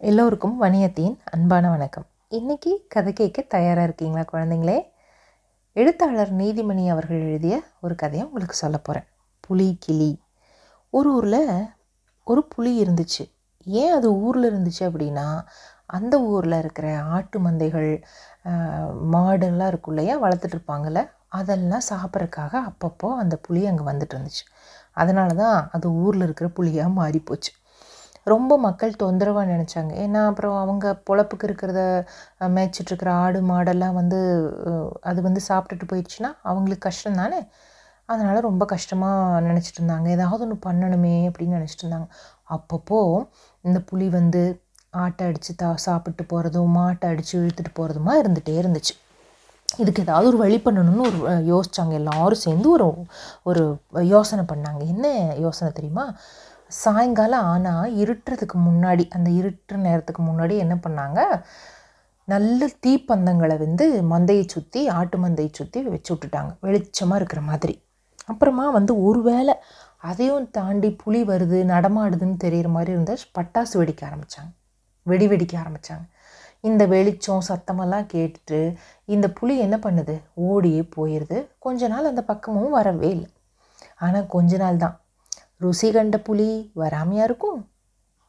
எல்லோருக்கும் வணியத்தின் அன்பான வணக்கம். இன்றைக்கி கதை கேட்க தயாராக இருக்கீங்களா குழந்தைங்களே? எழுத்தாளர் நீதிமணி அவர்கள் எழுதிய ஒரு கதையை உங்களுக்கு சொல்ல போகிறேன் புலி கிளி. ஒரு ஊரில் ஒரு புலி இருந்துச்சு. ஏன் அது ஊரில் இருந்துச்சு அப்படின்னா அந்த ஊரில் இருக்கிற ஆட்டு மந்தைகள் மாடெல்லாம் இருக்கும் இல்லையா வளர்த்துட்டு இருப்பாங்கள்ல அதெல்லாம் சாப்பிட்றதுக்காக அப்பப்போ அந்த புலி அங்கே வந்துட்டு இருந்துச்சு. அதனால தான் அது ஊரில் இருக்கிற புளியாக மாறிப்போச்சு. ரொம்ப மக்கள் தொந்தரவாக நினச்சாங்க. ஏன்னா அப்புறம் அவங்க பொழப்புக்கு இருக்கிறத மேய்ச்சிட்ருக்கிற ஆடு மாடெல்லாம் வந்து அது வந்து சாப்பிட்டுட்டு போயிடுச்சுன்னா அவங்களுக்கு கஷ்டம் தானே? அதனால் ரொம்ப கஷ்டமாக நினச்சிட்டு இருந்தாங்க. ஏதாவது ஒன்று பண்ணணுமே அப்படின்னு நினச்சிட்டு இருந்தாங்க. அப்பப்போ இந்த புலி வந்து ஆட்டை அடித்து தா சாப்பிட்டு போகிறதும் மாட்டை அடித்து இழுத்துட்டு போகிறதுமா இருந்துகிட்டே இருந்துச்சு. இதுக்கு ஏதாவது ஒரு வழி பண்ணணும்னு ஒரு யோசித்தாங்க யோசிச்சாங்க. எல்லாரும் சேர்ந்து ஒரு ஒரு யோசனை பண்ணாங்க. என்ன யோசனை தெரியுமா? சாயங்காலம் ஆனால் இருட்டுறதுக்கு முன்னாடி அந்த இருட்டுற நேரத்துக்கு முன்னாடி என்ன பண்ணாங்க? நல்ல தீப்பந்தங்களை வந்து மந்தையை சுற்றி ஆட்டு மந்தையை சுற்றி வச்சு விட்டுட்டாங்க. வெளிச்சமாக இருக்கிற மாதிரி. அப்புறமா வந்து ஒரு வேளை அதையும் தாண்டி புலி வருது நடமாடுதுன்னு தெரிகிற மாதிரி இருந்தால் பட்டாசு வெடிக்க ஆரம்பித்தாங்க வெடி வெடிக்க ஆரம்பித்தாங்க இந்த வெளிச்சம் சத்தமெல்லாம் கேட்டுட்டு இந்த புலி என்ன பண்ணுது? ஓடியே போயிடுது கொஞ்ச நாள் அந்த பக்கமும் வரவே இல்லை. ஆனால் கொஞ்ச நாள் தான். ருசி கண்ட புலி வராமையாக இருக்கும்?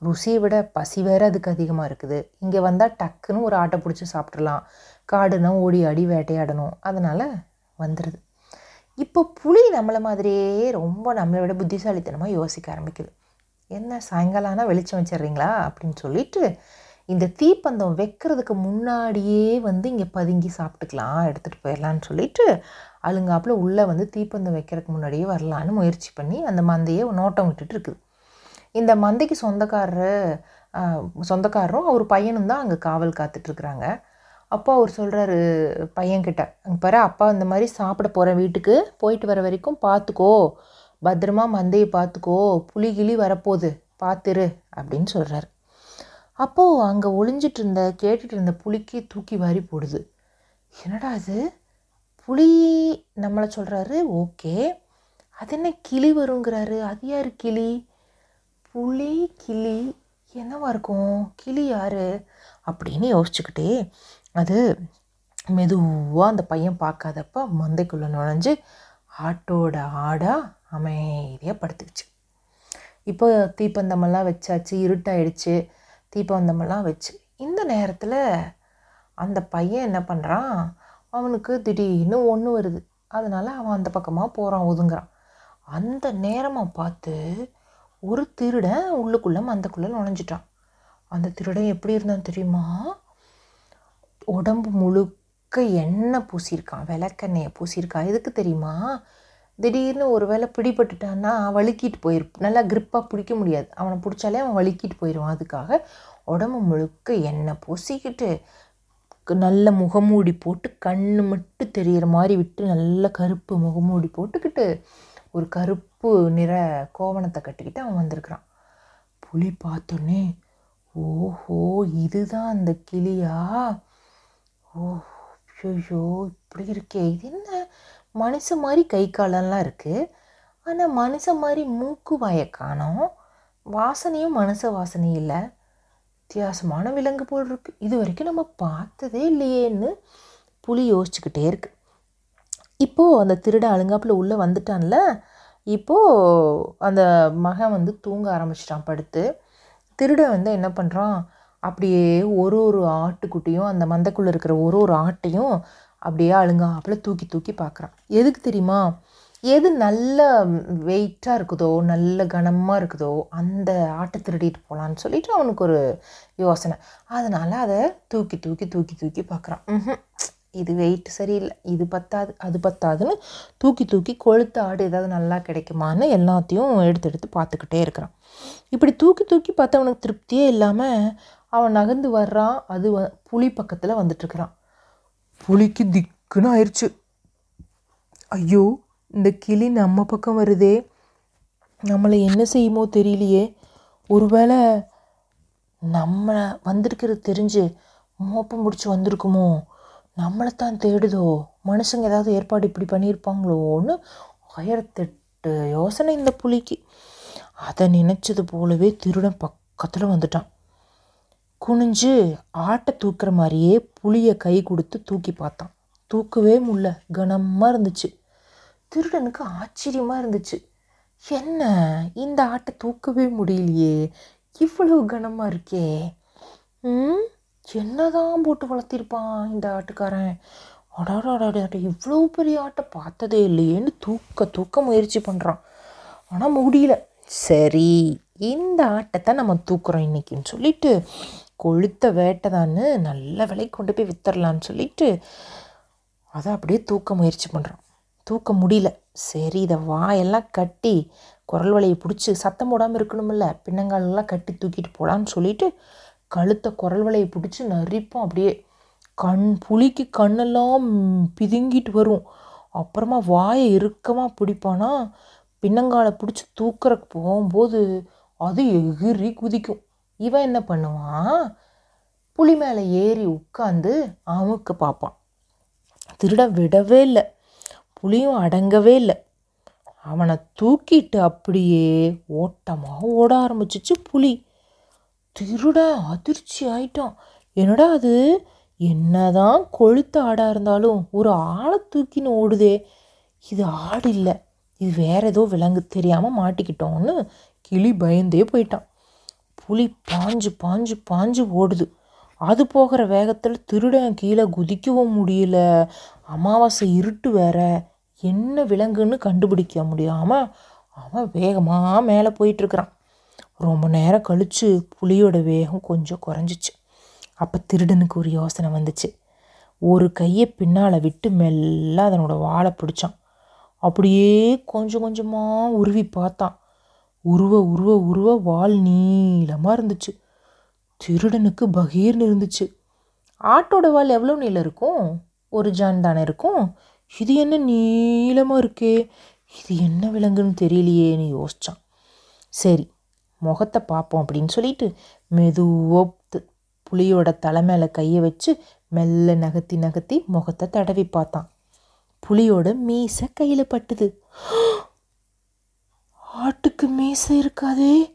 ருசியை விட பசி வேற அதுக்கு அதிகமாக இருக்குது. இங்கே வந்தால் டக்குன்னு ஒரு ஆட்டை பிடிச்சி சாப்பிட்றலாம் காடுனா ஓடி ஆடி வேட்டையாடணும். அதனால் வந்துடுது இப்போ புலி நம்மளை மாதிரியே ரொம்ப நம்மளை விட புத்திசாலித்தனமாக யோசிக்க ஆரம்பிக்குது. என்ன சாயங்காலம் ஆனால் வெளிச்சம் வச்சிடுறீங்களா? அப்படின்னு சொல்லிட்டு இந்த தீப்பந்தம் வைக்கிறதுக்கு முன்னாடியே வந்து இங்கே பதுங்கி சாப்பிட்டுக்கலாம் எடுத்துகிட்டு போயிடலான்னு சொல்லிட்டு அழுங்காப்பில் உள்ளே வந்து தீப்பந்தம் வைக்கிறதுக்கு முன்னாடியே வரலான்னு முயற்சி பண்ணி அந்த மந்தையை நோட்டம் விட்டுட்டு இருக்குது. இந்த மந்தைக்கு சொந்தக்காரரு சொந்தக்காரரும் அவர் பையனும் தான் அங்கே காவல் காத்துட்ருக்குறாங்க அப்போ அவர் சொல்கிறாரு பையன்கிட்ட அங்கே பாரு அப்பா இந்த மாதிரி சாப்பிட போகிற வீட்டுக்கு போயிட்டு வர வரைக்கும் பார்த்துக்கோ பத்திரமா மந்தையை பார்த்துக்கோ புலி கிளி வரப்போகுது பார்த்துரு அப்படின்னு சொல்கிறாரு அப்போது அங்கே ஒளிஞ்சிட்டு இருந்த கேட்டுட்டு இருந்த புலிக்கு தூக்கி வாரி போடுது. என்னடா இது? புலி நம்மளை சொல்கிறாரு ஓகே. அது என்ன கிளி வருங்கிறாரு? அது யார் கிளி? புலி கிளி என்னவா இருக்கும்? கிளி யார்? அப்படின்னு யோசிச்சுக்கிட்டே அது மெதுவாக அந்த பையன் பார்க்காதப்ப மந்தைக்குள்ளே நுழைஞ்சு ஆட்டோட ஆடாக அமைதியாக படுத்துக்கிச்சு. இப்போ தீப்பந்தமெல்லாம் வச்சாச்சு இருட்டாயிடுச்சு. தீபந்தமெல்லாம் வச்சு இந்த நேரத்தில் அந்த பையன் என்ன பண்ணுறான் அவனுக்கு திடீர்னு ஒன்று வருது. அதனால அவன் அந்த பக்கமாக போகிறான் ஒதுங்குறான். அந்த நேரமாக பார்த்து ஒரு திருடன் உள்ளுக்குள்ளே மந்தக்குள்ளே நுழைஞ்சிட்டான். அந்த திருடன் எப்படி இருந்தான் தெரியுமா? உடம்பு முழுக்க எண்ணெய் பூசியிருக்கான் விளக்கெண்ணெயை பூசியிருக்கான். எதுக்கு தெரியுமா? திடீர்னு ஒரு வேளை பிடிபட்டுட்டான்னா வழுக்கிட்டு போயிரு நல்லா க்ரிப்பாக பிடிக்க முடியாது. அவனை பிடிச்சாலே அவன் வழுக்கிட்டு போயிடுவான் அதுக்காக உடம்பு முழுக்க எண்ணெய் பூசிக்கிட்டு நல்ல முகமூடி போட்டு கண் மட்டும் தெரியிற மாதிரி விட்டு நல்ல கருப்பு முகமூடி போட்டுக்கிட்டு ஒரு கருப்பு நிற கோவணத்தை கட்டிக்கிட்டு அவன் வந்திருக்கிறான். புலி பார்த்தோன்னே ஓஹோ இதுதான் அந்த கிளியா? ஓ ஐயோ இப்படி இருக்கே இது என்ன? மனுஷ மாதிரி கை காலெல்லாம் இருக்குது ஆனால் மனுஷ மாதிரி மூக்கு வாயை காணோம். வாசனையும் மனுஷ வாசனை இல்லை. வித்தியாசமான விலங்கு போல் இருக்கு. இது வரைக்கும் நம்ம பார்த்ததே இல்லையேன்னு புலி யோசிச்சுக்கிட்டே இருக்கு. இப்போது அந்த திருட அழுங்காப்பில் உள்ளே வந்துட்டான்ல. இப்போது அந்த மகன் வந்து தூங்க ஆரம்பிச்சிட்டான் படுத்து. திருடன் வந்து என்ன பண்ணுறான் அப்படியே ஒரு ஒரு ஆட்டுக்குட்டியும் அந்த மந்தைக்குள்ளே இருக்கிற ஒரு ஒரு ஆட்டையும் அப்படியே அழுங்காப்பில் தூக்கி தூக்கி பார்க்குறான் எதுக்கு தெரியுமா? எது நல்ல வெயிட்டாக இருக்குதோ நல்ல கனமாக இருக்குதோ அந்த ஆட்டை திருடிட்டு போகலான்னு சொல்லிட்டு அவனுக்கு ஒரு யோசனை. அதனால் அதை தூக்கி தூக்கி தூக்கி தூக்கி பார்க்குறான் ம்ஹும். இது வெயிட் சரியில்லை. இது பத்தாது அது பத்தாதுன்னு தூக்கி தூக்கி கொழுத்த ஆடு ஏதாவது நல்லா கிடைக்குமான்னு எல்லாத்தையும் எடுத்து எடுத்து பார்த்துக்கிட்டே இருக்கிறான். இப்படி தூக்கி தூக்கி பார்த்து அவனுக்கு திருப்தியே இல்லாமல் அவன் நகர்ந்து வர்றான். அது புலி பக்கத்தில் வந்துட்டுருக்கிறான் புலிக்கு திக்குன்னு ஆயிடுச்சு ஐயோ இந்த கிளி நம்ம பக்கம் வருதே. நம்மளை என்ன செய்யுமோ தெரியலையே. ஒருவேளை நம்ம வந்திருக்கிறது தெரிஞ்சு மோப்பம் முடிச்சு வந்திருக்குமோ? நம்மளை தான் தேடுதோ? மனுஷங்க ஏதாவது ஏற்பாடு இப்படி பண்ணியிருப்பாங்களோன்னு ஆயிரத்தெட்டு யோசனை இந்த புலிக்கு. அதை நினச்சது போலவே திருடன் பக்கத்தில் வந்துட்டான். குனிஞ்சு ஆட்டை தூக்குற மாதிரியே புளியை கை கொடுத்து தூக்கி பார்த்தான். தூக்கவே முடியல. கனமாக இருந்துச்சு. திருடனுக்கு ஆச்சரியமாக இருந்துச்சு. என்ன? இந்த ஆட்டை தூக்கவே முடியலையே. இவ்வளவு கனமாக இருக்கே. ம்? என்னதான் போட்டு வளர்த்திருப்பான் இந்த ஆட்டுக்காரன். அடாடாடாடா இவ்வளோ பெரிய ஆட்டை பார்த்ததே இல்லையேன்னு தூக்க தூக்க முயற்சி பண்ணுறான் ஆனால் முடியல. சரி இந்த ஆட்டத்தை நம்ம தூக்குறோம் இன்னைக்குன்னு சொல்லிட்டு கொழுத்த வேட்டைதான்னு நல்ல விலைக்கு கொண்டு போய் வித்தரலான்னு சொல்லிட்டு அதை அப்படியே தூக்க முயற்சி பண்ணுறோம் தூக்க முடியல. சரி இதை வாயெல்லாம் கட்டி குரல் வலையை பிடிச்சி சத்தம் போடாமல் இருக்கணுமில்ல பின்னங்காலெல்லாம் கட்டி தூக்கிட்டு போகலான்னு சொல்லிட்டு கழுத்தை குரல் வலையை பிடிச்சி நரிப்போம். அப்படியே கண் புலிக்கு கண்ணெல்லாம் பிதுங்கிட்டு வரும். அப்புறமா வாயை இறுக்கமாக பிடிப்பானா? பின்னங்காலை பிடிச்சி தூக்குறக்கு போகும்போது அது எகிரி குதிக்கும். இவன் என்ன பண்ணுவான்? புலி மேலே ஏறி உட்காந்து அமுக்க பார்ப்பான். திருட விடவே இல்லை. புளியும் அடங்கவே இல்லை. அவனை தூக்கிட்டு அப்படியே ஓட்டமாக ஓட ஆரம்பிச்சிச்சு புலி. திருட அதிர்ச்சி ஆயிட்டான். என்னடா அது? என்னதான் கொழுத்த ஆடாக இருந்தாலும் ஒரு ஆளை தூக்கின்னு ஓடுதே. இது ஆடு இல்லை. இது வேற ஏதோ விலங்கு தெரியாமல் மாட்டிக்கிட்டோன்னு கிளி பயந்தே போயிட்டான். புலி பாஞ்சு பாஞ்சு பாஞ்சு ஓடுது. அது போகிற வேகத்தில் திருடன் கீழே குதிக்கவும் முடியல. அமாவாசை இருட்டு வேற. என்ன விலங்குன்னு கண்டுபிடிக்க முடியாமல் அவன் வேகமாக மேலே போயிட்டுருக்குறான். ரொம்ப நேரம் கழித்து புலியோட வேகம் கொஞ்சம் குறைஞ்சிச்சு. அப்போ திருடனுக்கு ஒரு யோசனை வந்துச்சு. ஒரு கையை பின்னால் விட்டு மெல்ல அதனோட வாழை பிடிச்சான். அப்படியே கொஞ்சம் கொஞ்சமாக உருவி பார்த்தான். உருவ உருவ உருவ வால் நீளமாக இருந்துச்சு. திருடனுக்கு பகீர்னு இருந்துச்சு. ஆட்டோட வால் எவ்வளோ நீளம் இருக்கும்? ஒரு ஜான் தானே இருக்கும். இது என்ன நீளமாக இருக்கே? இது என்ன விலங்குன்னு தெரியலையேன்னு யோசித்தான் சரி முகத்தை பார்ப்போம் அப்படின்னு சொல்லிட்டு மெதுவாக புலியோட தலை மேலே கையை வச்சு மெல்ல நகர்த்தி நகர்த்தி முகத்தை தடவி பார்த்தான். புலியோட மீசை கையில் பட்டுது. ஆட்டுக்கு மீசை இருக்காதே.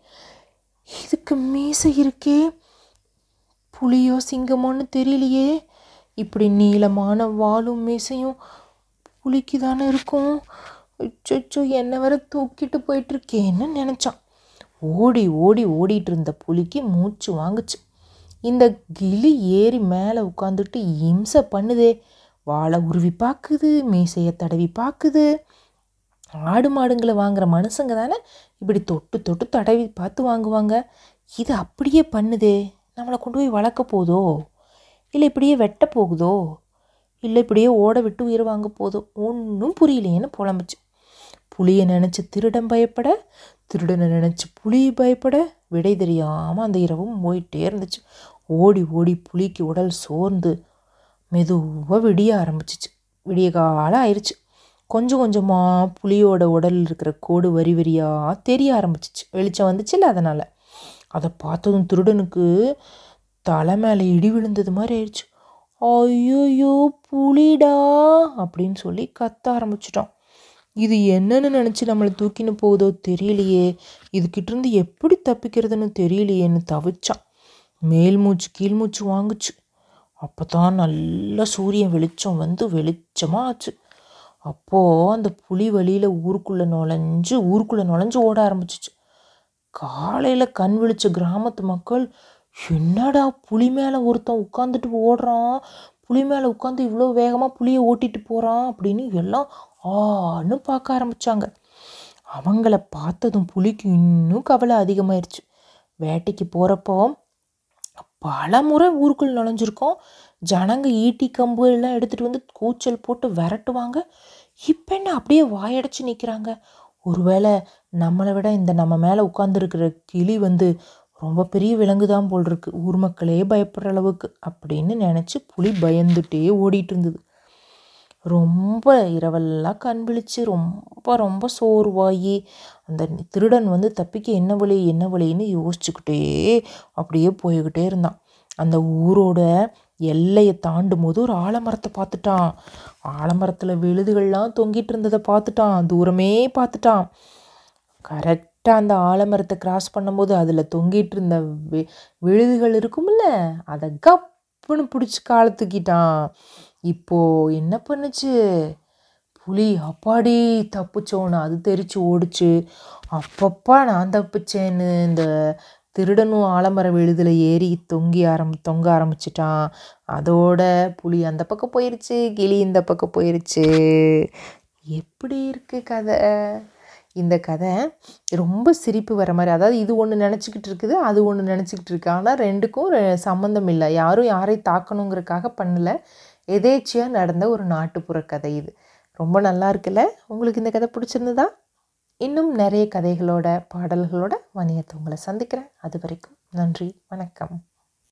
இதுக்கு மீசை இருக்கே. புலியோ சிங்கமோன்னு தெரியலையே. இப்படி நீளமான வாலும் மீசையும் புளிக்கு தானே இருக்கும்? அச்சோ என்னை வர தூக்கிட்டு போயிட்டுருக்கேன்னு நினச்சான்? ஓடி ஓடி ஓடிட்டு இருந்த புலிக்கு மூச்சு வாங்குச்சு. இந்த கிளி ஏறி மேலே உட்காந்துட்டு இம்சை பண்ணுதே. வாழை உருவி பார்க்குது மீசையை தடவி பார்க்குது. ஆடு மாடுங்களை வாங்குற மனுஷங்க தானே? இப்படி தொட்டு தொட்டு தடவி பார்த்து வாங்குவாங்க. இது அப்படியே பண்ணுதே. நம்மளை கொண்டு போய் வளர்க்க போதோ? இல்லை இப்படியே வெட்ட போகுதோ? இல்லை இப்படியே ஓட விட்டு உயிர் வாங்க போதோ? ஒன்றும் புரியலையேன்னு புலம்புச்சு. புளியை நினச்சி திருடன் பயப்பட திருடனை நினச்சி புளி பயப்பட விடை தெரியாமல் அந்த இரவும் போயிட்டே இருந்துச்சு. ஓடி ஓடி புளிக்கு உடல் சோர்ந்து மெதுவாக விடிய ஆரம்பிச்சிச்சு. விடிய காலம் ஆயிடுச்சு கொஞ்சம் கொஞ்சமாக புளியோட உடலில் இருக்கிற கோடு வரி வரியாக தெரிய ஆரம்பிச்சிச்சு. வெளிச்சம் வந்துச்சுல்ல அதனால். அதை பார்த்ததும் திருடனுக்கு தலை மேலே இடி விழுந்தது மாதிரி ஆயிடுச்சு. ஐயோயோ புலிடா அப்படின்னு சொல்லி கத்த ஆரம்பிச்சிட்டோம் இது என்னன்னு நினச்சி நம்மளை தூக்கின்னு போகுதோ தெரியலையே. இதுக்கிட்டேருந்து எப்படி தப்பிக்கிறதுன்னு தெரியலையேன்னு தவிச்சான். மேல் மூச்சு கீழ் மூச்சு வாங்குச்சு. அப்போ தான் நல்ல சூரியன் வெளிச்சம் வந்து வெளிச்சமாக ஆச்சு அப்போது அந்த புலி வழியில் ஊருக்குள்ளே நுழைஞ்சு ஊருக்குள்ளே நுழைஞ்சு ஓட ஆரம்பிச்சிச்சு. காலையில் கண் விழிச்ச கிராமத்து மக்கள் என்னடா புலி மேலே ஒருத்தன் உட்காந்துட்டு ஓடுறான்? புலி மேலே உட்காந்து இவ்வளோ வேகமாக புளியை ஓட்டிட்டு போகிறான் அப்படின்னு எல்லாம் ஆன்னு பார்க்க ஆரம்பித்தாங்க அவங்கள பார்த்ததும் புலிக்கு இன்னும் கவலை அதிகமாயிருச்சு. வேட்டைக்கு போகிறப்போ பல முறை ஊருக்குள் நுழைஞ்சிருக்கோம். ஜனங்க ஈட்டி கம்பு எல்லாம் எடுத்துகிட்டு வந்து கூச்சல் போட்டு விரட்டுவாங்க. இப்போ என்ன அப்படியே வாயடைச்சு நிற்கிறாங்க ஒருவேளை நம்மளை விட இந்த நம்ம மேலே உட்காந்துருக்கிற கிளி வந்து ரொம்ப பெரிய விலங்கு தான் போல் இருக்கு ஊர் மக்களே பயப்படுற அளவுக்கு அப்படின்னு நினச்சி புலி பயந்துட்டே ஓடிட்டு இருந்தது. ரொம்ப இரவெல்லாம் கண் விழிச்சு ரொம்ப ரொம்ப சோர்வாகி அந்த திருடன் வந்து தப்பிக்க என்ன வழி என்ன வழின்னு யோசிச்சுக்கிட்டே அப்படியே போய்கிட்டே இருந்தான். அந்த ஊரோட எல்லையை தாண்டும் போது ஒரு ஆலமரத்தை பார்த்துட்டான். ஆலமரத்தில் விழுதுகள்லாம் தொங்கிட்டு இருந்ததை பார்த்துட்டான். தூரமே பார்த்துட்டான். கரெக்டாக அந்த ஆலமரத்தை கிராஸ் பண்ணும்போது அதில் தொங்கிட்டு இருந்த வி விழுதுகள் இருக்கும்ல அதை கப்புன்னு பிடிச்சி காலை தூக்கிட்டான். இப்போது என்ன பண்ணுச்சு? புலி அப்பாடி தப்பிச்சோன்னு அது தெரிச்சு ஓடிச்சு. அப்பப்பா நான் தப்பிச்சேன்னு இந்த திருடனும் ஆலமர விழுதில் ஏறி தொங்கி ஆரம் தொங்க ஆரம்பிச்சிட்டான். அதோட புலி அந்த பக்கம் போயிருச்சு கிளி இந்த பக்கம் போயிருச்சு. எப்படி இருக்குது கதை? இந்த கதை ரொம்ப சிரிப்பு வர மாதிரி அதாவது இது ஒன்று நினச்சிக்கிட்டு இருக்குது அது ஒன்று நினச்சிக்கிட்டு இருக்கு. ஆனால் ரெண்டுக்கும் சம்மந்தம் இல்லை. யாரும் யாரையும் தாக்கணுங்கிறதுக்காக பண்ணல. எதேச்சியாக நடந்த ஒரு நாட்டுப்புற கதை இது. ரொம்ப நல்லா இருக்குல்ல? உங்களுக்கு இந்த கதை பிடிச்சிருந்ததா? இன்னும் நிறைய கதைகளோட பாடல்களோட வணியத்தை உங்களை சந்திக்கிறேன். அது வரைக்கும் நன்றி வணக்கம்.